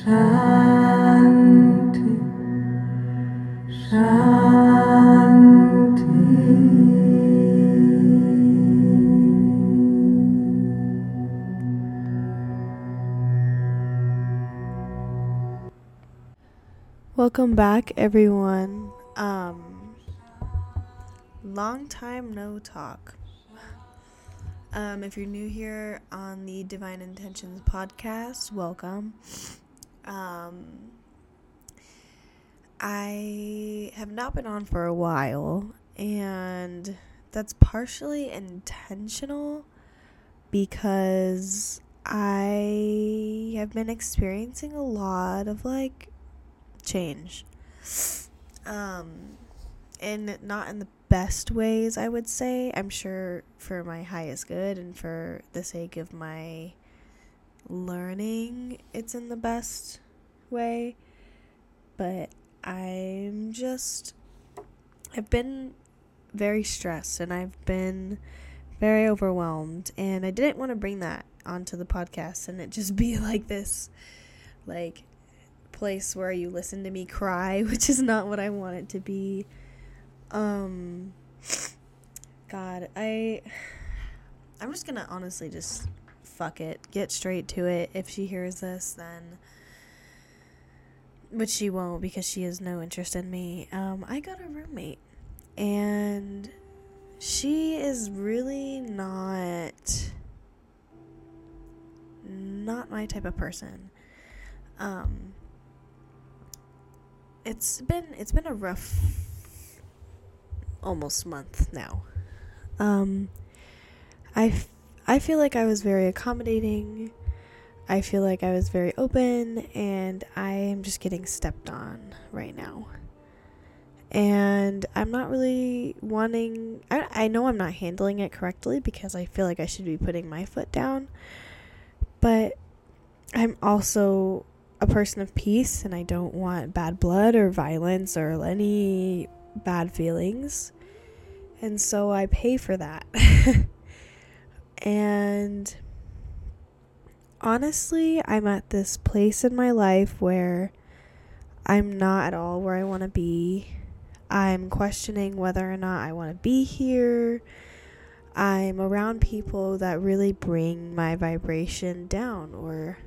Shanti, Welcome back, everyone. Um, long time no talk. Um, if you're new here on the Divine Intentions podcast, welcome. Um, I have not been on for a while, and that's partially intentional because I have been experiencing a lot of like change. Um, and not in the best ways, I would say. I'm sure for my highest good and for the sake of my learning, it's in the best way. But I'm just, I've been very stressed and I've been very overwhelmed. And I didn't want to bring that onto the podcast and it just be like this, like, place where you listen to me cry, which is not what I want it to be. Um God, I I'm just gonna honestly just fuck it. Get straight to it. If she hears this then but she won't because she has no interest in me. Um, I got a roommate and she is really not not my type of person. Um, it's been it's been a rough almost month now. Um, I, I feel like I was very accommodating. I feel like I was very open, and I am just getting stepped on right now. And I'm not really wanting. I, I know I'm not handling it correctly because I feel like I should be putting my foot down. But I'm also a person of peace and I don't want bad blood or violence or any bad feelings. And so I pay for that. and honestly, I'm at this place in my life where I'm not at all where I want to be. I'm questioning whether or not I want to be here. I'm around people that really bring my vibration down or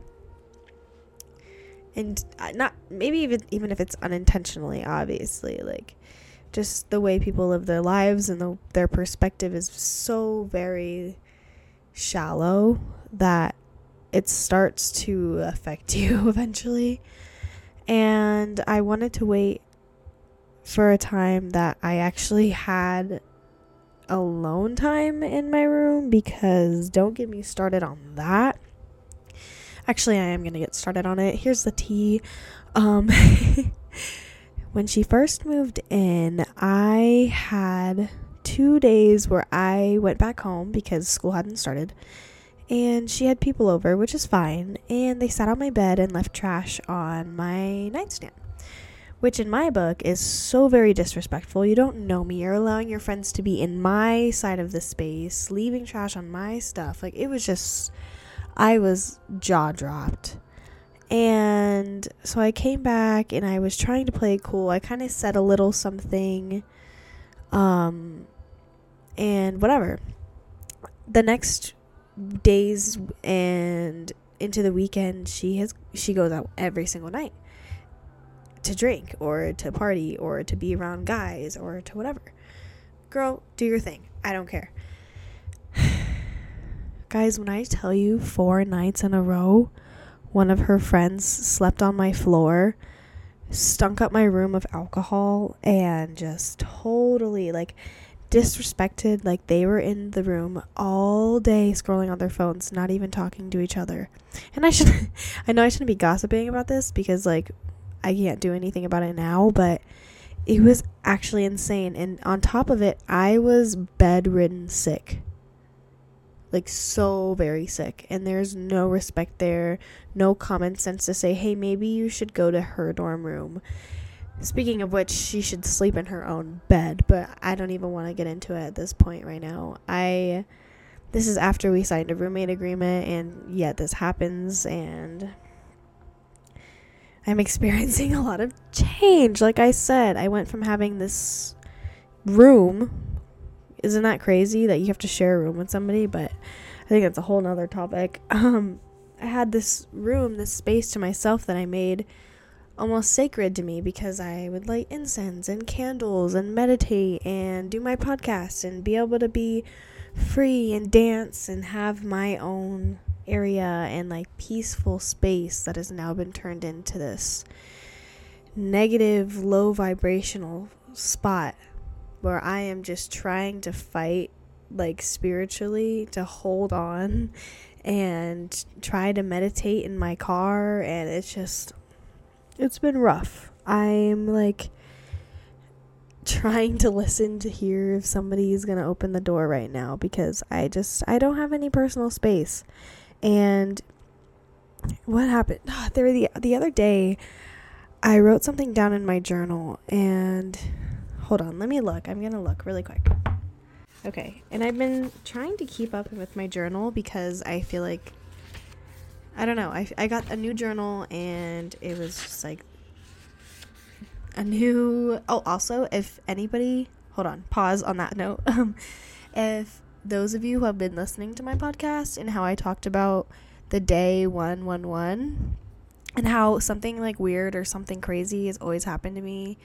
and uh, not maybe even even if it's unintentionally obviously like just the way people live their lives and the, their perspective is so very shallow that it starts to affect you eventually and i wanted to wait for a time that i actually had alone time in my room because don't get me started on that Actually, I am going to get started on it. Here's the tea. Um, when she first moved in, I had two days where I went back home because school hadn't started. And she had people over, which is fine. And they sat on my bed and left trash on my nightstand. Which, in my book, is so very disrespectful. You don't know me. You're allowing your friends to be in my side of the space, leaving trash on my stuff. Like, it was just I was jaw dropped. And so I came back and I was trying to play cool. I kind of said a little something. Um, and whatever. The next days and into the weekend, she has she goes out every single night to drink or to party or to be around guys or to whatever. Girl, do your thing. I don't care. Guys, when I tell you four nights in a row, one of her friends slept on my floor, stunk up my room of alcohol, and just totally like disrespected like they were in the room all day scrolling on their phones, not even talking to each other. And I should I know I shouldn't be gossiping about this because like I can't do anything about it now, but it was actually insane. And on top of it, I was bedridden sick like so very sick and there's no respect there no common sense to say hey maybe you should go to her dorm room speaking of which she should sleep in her own bed but i don't even want to get into it at this point right now i this is after we signed a roommate agreement and yet this happens and I'm experiencing a lot of change. Like I said, I went from having this room. Isn't that crazy that you have to share a room with somebody? But I think that's a whole nother topic. Um, I had this room, this space to myself that I made almost sacred to me because I would light incense and candles and meditate and do my podcast and be able to be free and dance and have my own area and like peaceful space that has now been turned into this negative, low vibrational spot where I am just trying to fight like spiritually to hold on and try to meditate in my car and it's just it's been rough. I'm like trying to listen to hear if somebody is going to open the door right now because I just I don't have any personal space. And what happened? Oh, there the the other day I wrote something down in my journal and hold on, let me look. I'm going to look really quick. Okay. And I've been trying to keep up with my journal because I feel like I don't know. I, I got a new journal and it was just like a new. Oh, also, if anybody. Hold on. Pause on that note. Um, if those of you who have been listening to my podcast and how I talked about the day 111 and how something like weird or something crazy has always happened to me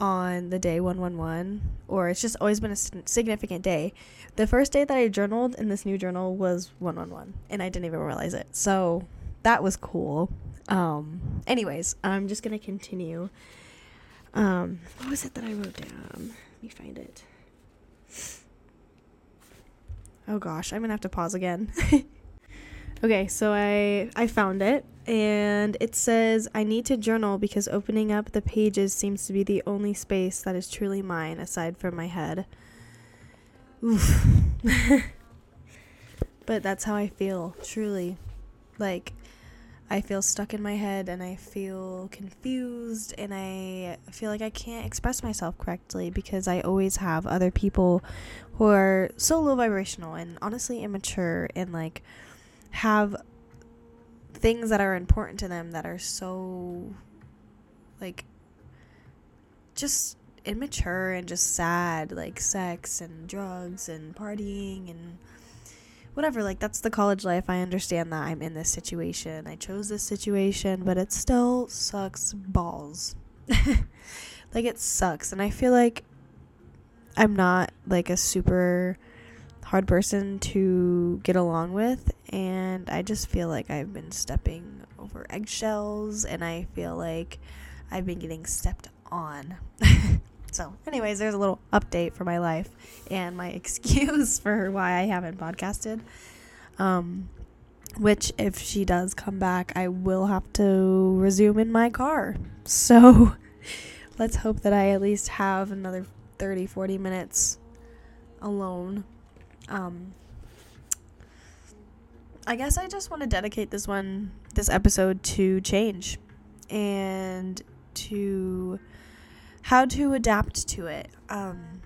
on the day 111 or it's just always been a significant day. The first day that I journaled in this new journal was 111 and I didn't even realize it. So that was cool. Um anyways, I'm just going to continue. Um what was it that I wrote down? Let me find it. Oh gosh, I'm going to have to pause again. okay, so I I found it and it says, I need to journal because opening up the pages seems to be the only space that is truly mine aside from my head. Oof. but that's how I feel, truly. Like, I feel stuck in my head and I feel confused and I feel like I can't express myself correctly because I always have other people who are so low vibrational and honestly immature and like have things that are important to them that are so like just immature and just sad like sex and drugs and partying and whatever. Like that's the college life. I understand that i'm in this situation. I chose this situation but it still sucks balls. Like it sucks. And i feel like i'm not like a super hard person to get along with and I just feel like I've been stepping over eggshells and I feel like I've been getting stepped on. so, anyways, there's a little update for my life and my excuse for why I haven't podcasted. Um which if she does come back, I will have to resume in my car. So, let's hope that I at least have another 30 40 minutes alone um, I guess I just want to dedicate this one, this episode to change and to how to adapt to it. Um,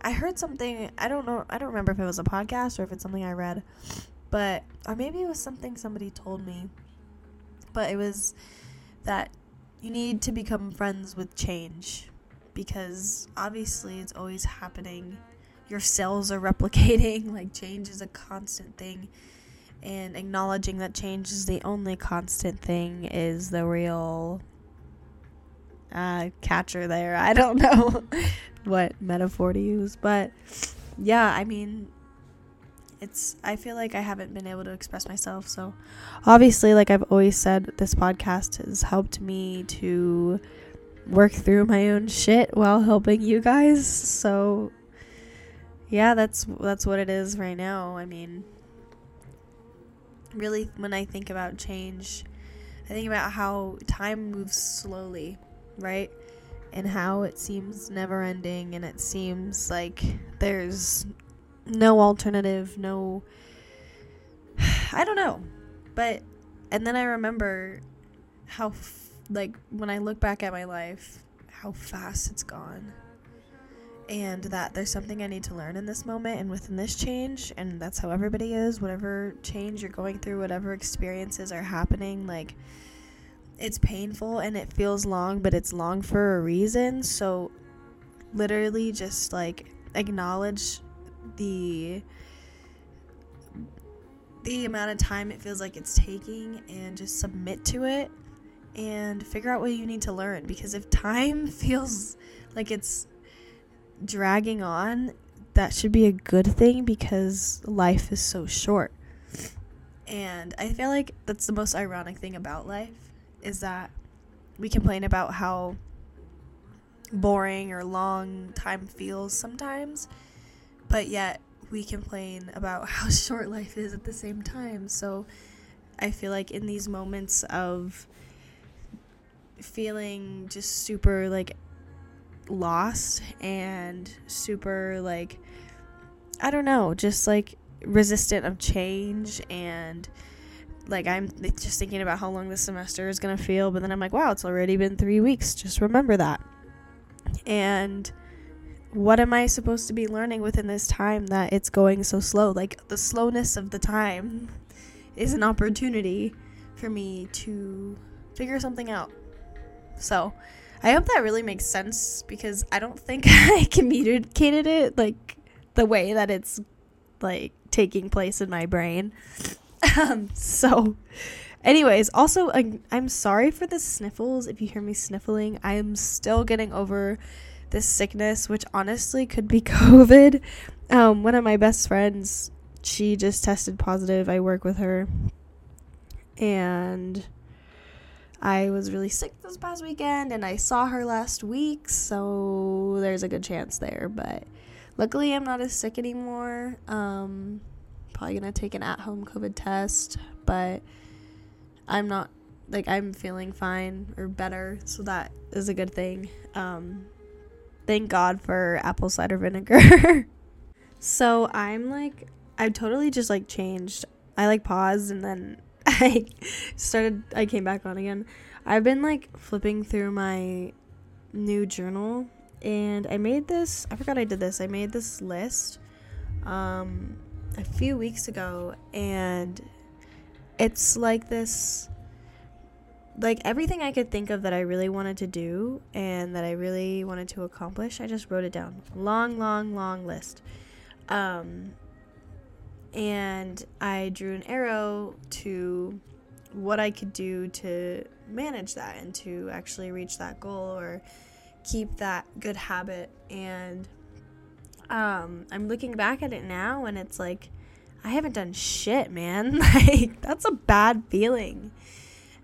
I heard something, I don't know, I don't remember if it was a podcast or if it's something I read, but, or maybe it was something somebody told me, but it was that you need to become friends with change because obviously it's always happening your cells are replicating. Like, change is a constant thing. And acknowledging that change is the only constant thing is the real uh, catcher there. I don't know what metaphor to use. But yeah, I mean, it's I feel like I haven't been able to express myself. So obviously, like I've always said, this podcast has helped me to work through my own shit while helping you guys. So yeah, that's that's what it is right now. I mean, really when I think about change, I think about how time moves slowly, right? And how it seems never ending and it seems like there's no alternative, no I don't know. But and then I remember how f- like when I look back at my life, how fast it's gone and that there's something I need to learn in this moment and within this change, and that's how everybody is. Whatever change you're going through, whatever experiences are happening, like it's painful and it feels long, but it's long for a reason. So literally just like acknowledge the the amount of time it feels like it's taking and just submit to it and figure out what you need to learn because if time feels like it's dragging on that should be a good thing because life is so short and i feel like that's the most ironic thing about life is that we complain about how boring or long time feels sometimes but yet we complain about how short life is at the same time. So I feel like in these moments of feeling just super like lost and super like I don't know, just like resistant of change and like I'm just thinking about how long this semester is going to feel, but then I'm like, wow, it's already been 3 weeks. Just remember that. And what am I supposed to be learning within this time that it's going so slow? Like the slowness of the time is an opportunity for me to figure something out. So, I hope that really makes sense because I don't think I communicated it like the way that it's like taking place in my brain. um, so, anyways, also I'm sorry for the sniffles if you hear me sniffling. I am still getting over this sickness, which honestly could be COVID. Um, one of my best friends, she just tested positive. I work with her. And I was really sick this past weekend and I saw her last week, so there's a good chance there. But luckily, I'm not as sick anymore. Um, probably gonna take an at home COVID test, but I'm not like I'm feeling fine or better, so that is a good thing. Um, thank God for apple cider vinegar. so I'm like, I totally just like changed. I like paused and then I started, I came back on again. I've been like flipping through my new journal and I made this, I forgot I did this. I made this list um, a few weeks ago and it's like this like everything I could think of that I really wanted to do and that I really wanted to accomplish, I just wrote it down. Long, long, long list. Um, and I drew an arrow to what I could do to manage that and to actually reach that goal or keep that good habit. And um, I'm looking back at it now and it's like, I haven't done shit, man. like, that's a bad feeling.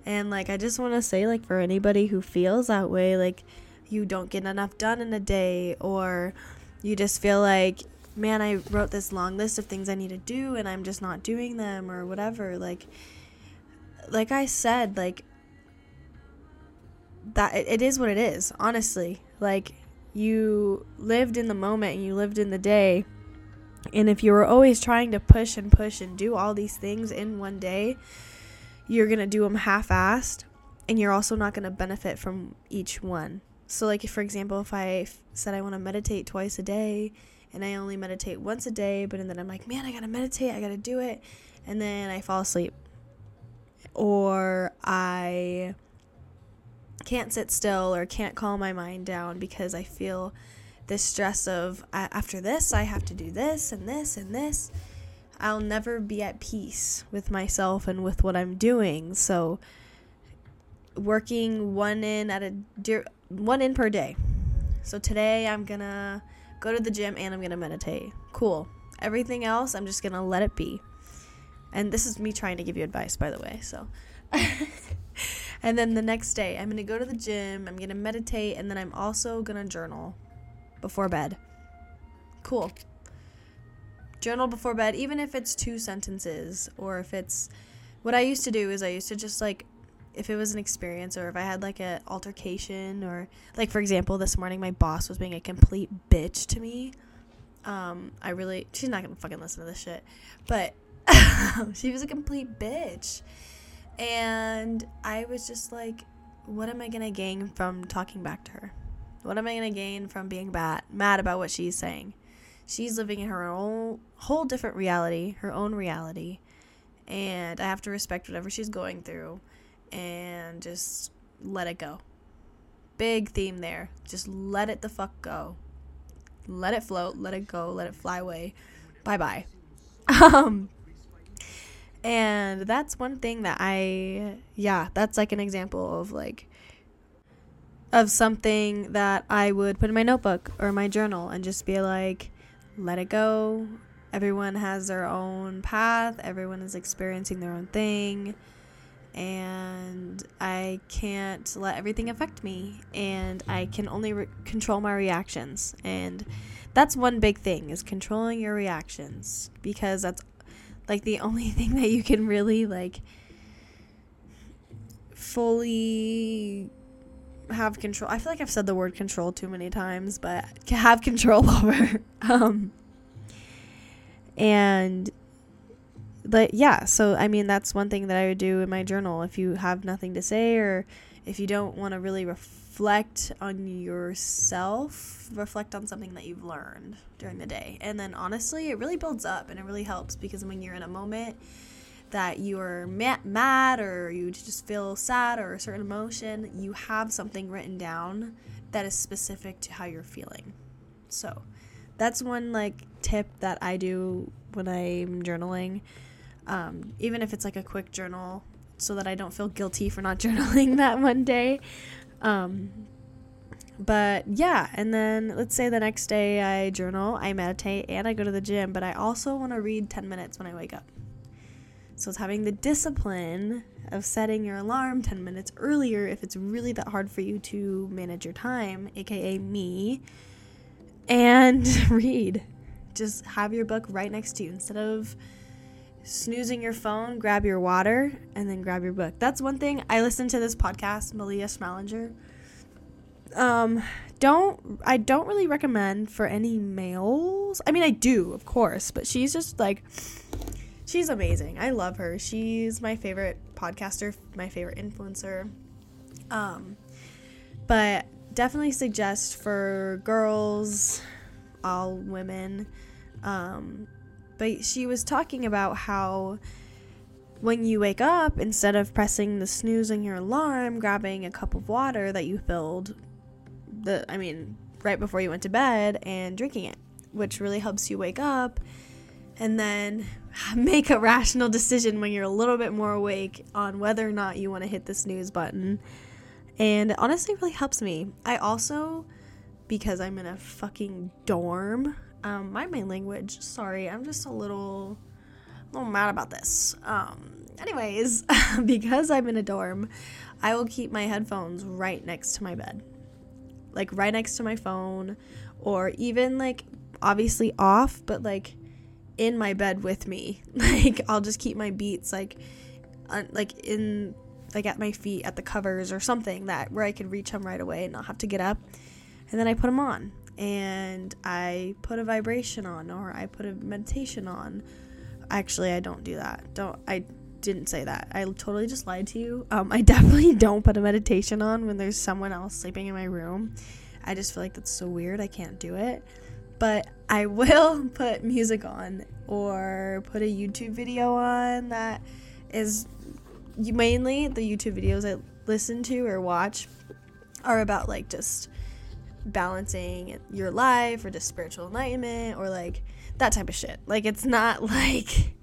And like I just want to say like for anybody who feels that way like you don't get enough done in a day or you just feel like man I wrote this long list of things I need to do and I'm just not doing them or whatever like like I said like that it, it is what it is honestly like you lived in the moment and you lived in the day and if you were always trying to push and push and do all these things in one day you're going to do them half assed and you're also not going to benefit from each one. So, like, if, for example, if I f- said I want to meditate twice a day and I only meditate once a day, but then I'm like, man, I got to meditate, I got to do it, and then I fall asleep. Or I can't sit still or can't calm my mind down because I feel this stress of after this, I have to do this and this and this I'll never be at peace with myself and with what I'm doing. So working one in at a one in per day. So today I'm to go to the gym and I'm going to meditate. Cool. Everything else I'm just going to let it be. And this is me trying to give you advice by the way. So And then the next day I'm going to go to the gym, I'm going to meditate and then I'm also going to journal before bed. Cool journal before bed, even if it's two sentences or if it's what I used to do is I used to just like if it was an experience or if I had like an altercation or like for example this morning my boss was being a complete bitch to me. Um, I really she's not gonna fucking listen to this shit, but she was a complete bitch, and I was just like, what am I gonna gain from talking back to her? What am I gonna gain from being bad mad about what she's saying? she's living in her own whole different reality, her own reality, and I have to respect whatever she's going through. And just let it go. Big theme there. Just let it the fuck go. Let it float, let it go, let it fly away. Bye bye. Um and that's one thing that I yeah, that's like an example of like of something that I would put in my notebook or my journal and just be like let it go. Everyone has their own path, everyone is experiencing their own thing and I can't let everything affect me and I can only re- control my reactions and that's one big thing is controlling your reactions because that's like the only thing that you can really like fully have control. I feel like I've said the word control too many times, but have control over um and but yeah, so I mean that's one thing that I would do in my journal if you have nothing to say or if you don't want to really reflect on yourself, reflect on something that you've learned during the day. And then honestly, it really builds up and it really helps because when you're in a moment that you are mad or you just feel sad or a certain emotion, you have something written down that is specific to how you're feeling. So, that's one like tip that I do when I'm journaling um, even if it's like a quick journal, so that I don't feel guilty for not journaling that one day. Um, but yeah, and then let's say the next day I journal, I meditate, and I go to the gym, but I also want to read 10 minutes when I wake up. So it's having the discipline of setting your alarm 10 minutes earlier if it's really that hard for you to manage your time, aka me, and read. Just have your book right next to you instead of snoozing your phone, grab your water, and then grab your book. That's one thing. I listened to this podcast, Malia Schmalinger. Um, don't I don't really recommend for any males. I mean, I do, of course, but she's just like she's amazing. I love her. She's my favorite podcaster, my favorite influencer. Um, but definitely suggest for girls, all women, um, but she was talking about how when you wake up, instead of pressing the snooze on your alarm, grabbing a cup of water that you filled, the I mean, right before you went to bed, and drinking it, which really helps you wake up, and then make a rational decision when you're a little bit more awake on whether or not you want to hit the snooze button. And honestly, really helps me. I also, because I'm in a fucking dorm, um, my main language. Sorry, I'm just a little, a little mad about this. Um, anyways, because I'm in a dorm, I will keep my headphones right next to my bed, like right next to my phone, or even like obviously off, but like in my bed with me. Like I'll just keep my beats like, un- like in like at my feet at the covers or something that where I could reach them right away and not have to get up. And then I put them on and I put a vibration on or I put a meditation on. Actually, I don't do that. Don't I didn't say that. I totally just lied to you. Um, I definitely don't put a meditation on when there's someone else sleeping in my room. I just feel like that's so weird. I can't do it. But I will put music on or put a YouTube video on that is mainly the YouTube videos I listen to or watch are about like just balancing your life or just spiritual enlightenment or like that type of shit. Like it's not like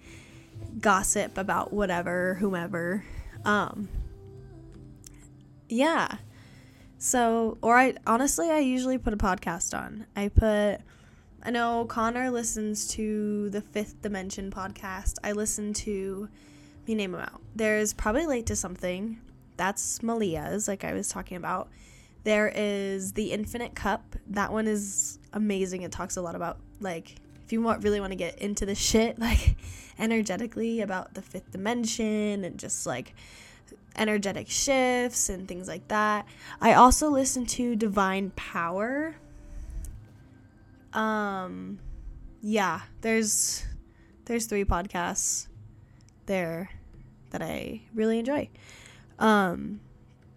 gossip about whatever, whomever. Um yeah. So, or I honestly I usually put a podcast on. I put I know Connor listens to the Fifth Dimension podcast. I listen to me name them out. There's probably late to something. That's Malia's, like I was talking about. There is The Infinite Cup. That one is amazing. It talks a lot about like if you want really want to get into the shit like energetically about the fifth dimension and just like energetic shifts and things like that. I also listen to Divine Power. Um yeah, there's there's three podcasts there that I really enjoy. Um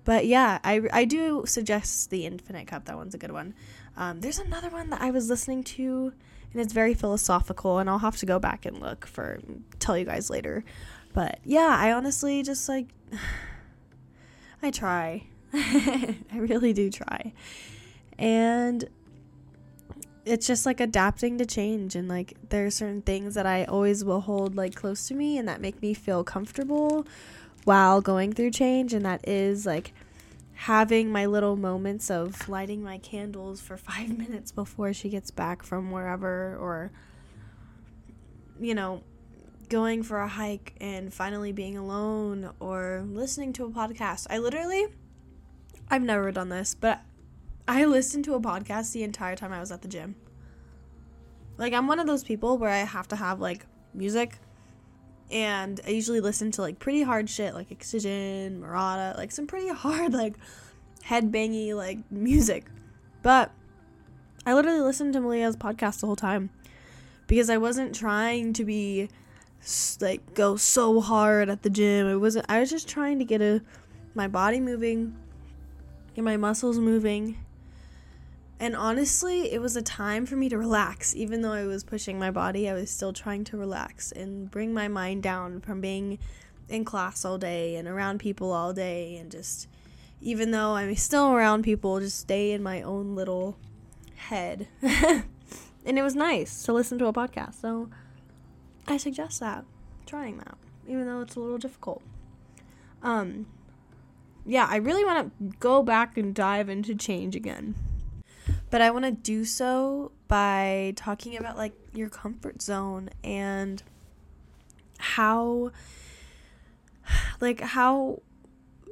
but yeah, I, I do suggest the Infinite Cup. That one's a good one. Um, there's another one that I was listening to, and it's very philosophical, and I'll have to go back and look for tell you guys later. But yeah, I honestly just like I try. I really do try. And it's just like adapting to change and like there are certain things that I always will hold like close to me and that make me feel comfortable while going through change and that is like having my little moments of lighting my candles for 5 minutes before she gets back from wherever or you know going for a hike and finally being alone or listening to a podcast. I literally I've never done this, but I listened to a podcast the entire time I was at the gym. Like I'm one of those people where I have to have like music and I usually listen to like pretty hard shit like Excision, Marauda, like some pretty hard like headbangy like music. But I literally listened to Malia's podcast the whole time because I wasn't trying to be like go so hard at the gym. It wasn't I was just trying to get a my body moving, get my muscles moving and honestly, it was a time for me to relax. Even though I was pushing my body, I was still trying to relax and bring my mind down from being in class all day and around people all day. And just, even though I'm still around people, just stay in my own little head. and it was nice to listen to a podcast. So I suggest that, trying that, even though it's a little difficult. Um, yeah, I really want to go back and dive into change again. But I want to do so by talking about like your comfort zone and how like how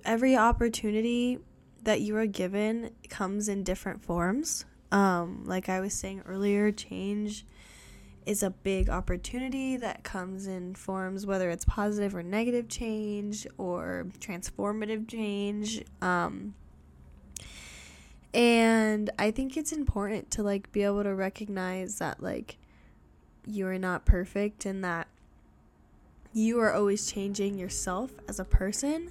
every opportunity that you are given comes in different forms. Um like I was saying earlier, change is a big opportunity that comes in forms whether it's positive or negative change or transformative change. Um and I think it's important to like be able to recognize that like you're not perfect and that you are always changing yourself as a person.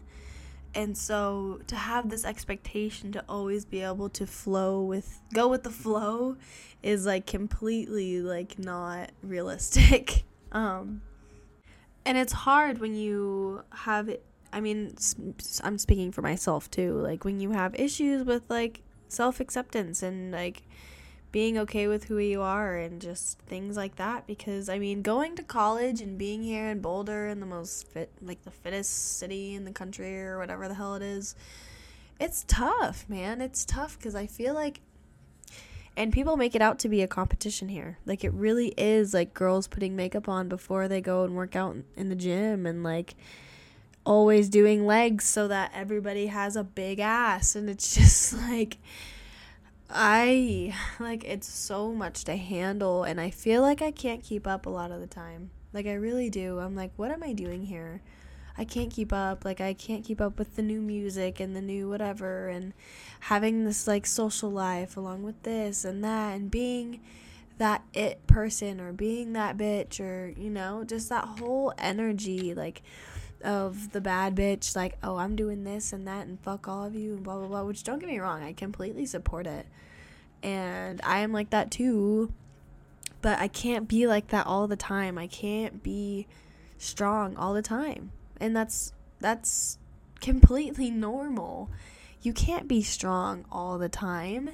And so to have this expectation to always be able to flow with go with the flow is like completely like not realistic. um and it's hard when you have I mean I'm speaking for myself too. Like when you have issues with like self acceptance and like being okay with who you are and just things like that because I mean going to college and being here in Boulder in the most fit like the fittest city in the country or whatever the hell it is it's tough man. It's tough cuz I feel like and people make it out to be a competition here. Like it really is like girls putting makeup on before they go and work out in the gym and like always doing legs so that everybody has a big ass and it's just like I like it's so much to handle and I feel like I can't keep up a lot of the time. Like I really do. I'm like what am I doing here? I can't keep up. Like I can't keep up with the new music and the new whatever and having this like social life along with this and that and being that it person or being that bitch or you know, just that whole energy like of the bad bitch, like, oh, I'm doing this and that, and fuck all of you, and blah, blah, blah. Which, don't get me wrong, I completely support it. And I am like that too. But I can't be like that all the time. I can't be strong all the time. And that's, that's completely normal. You can't be strong all the time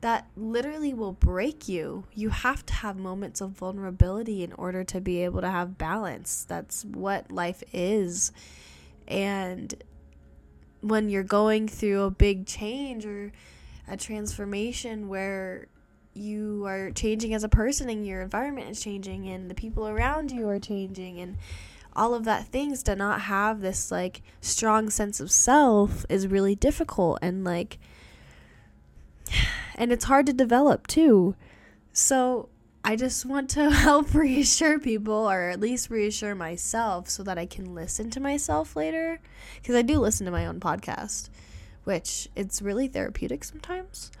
that literally will break you. You have to have moments of vulnerability in order to be able to have balance. That's what life is. And when you're going through a big change or a transformation where you are changing as a person and your environment is changing and the people around you are changing and all of that things to not have this like strong sense of self is really difficult and like and it's hard to develop too. So I just want to help reassure people, or at least reassure myself, so that I can listen to myself later. Because I do listen to my own podcast, which it's really therapeutic sometimes.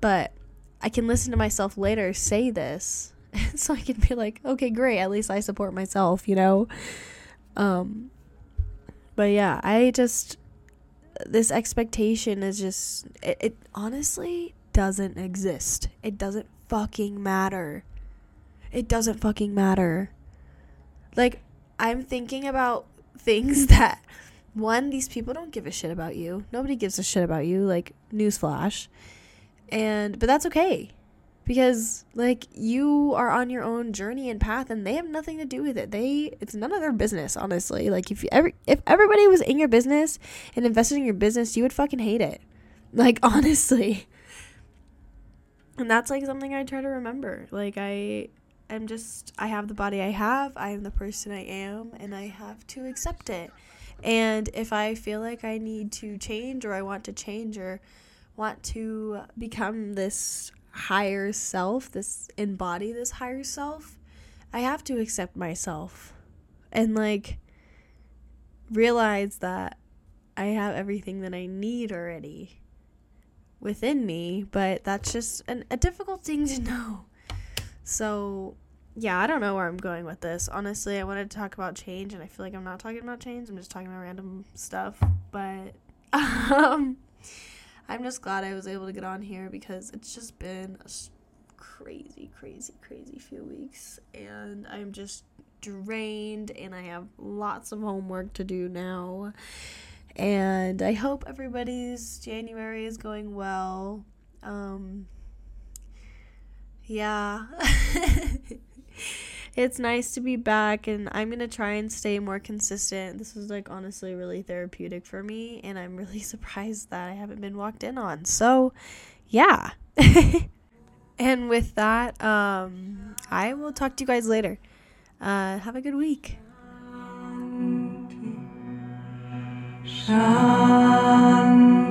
But I can listen to myself later say this, so I can be like, okay, great. At least I support myself, you know. Um, but yeah, I just this expectation is just it, it honestly doesn't exist. It doesn't fucking matter. It doesn't fucking matter. Like I'm thinking about things that one, these people don't give a shit about you. Nobody gives a shit about you, like newsflash. And but that's okay. Because like you are on your own journey and path and they have nothing to do with it. They it's none of their business, honestly. Like if you every if everybody was in your business and invested in your business, you would fucking hate it. Like honestly. And that's like something I try to remember. Like I am just I have the body I have, I am the person I am, and I have to accept it. And if I feel like I need to change or I want to change or want to become this higher self, this embody this higher self, I have to accept myself and like realize that I have everything that I need already within me, but that's just an, a difficult thing to know. So yeah, I don't know where I'm going with this. Honestly, I wanted to talk about change, and I feel like I'm not talking about change. I'm just talking about random stuff. But um, I'm just glad I was able to get on here because it's just been a crazy, crazy, crazy few weeks, and I'm just drained, and I have lots of homework to do now. And I hope everybody's January is going well. Um, yeah. it's nice to be back and I'm going to try and stay more consistent. This is like honestly really therapeutic for me and I'm really surprised that I haven't been walked in on. So, yeah. and with that, um I will talk to you guys later. Uh have a good week. Shanti.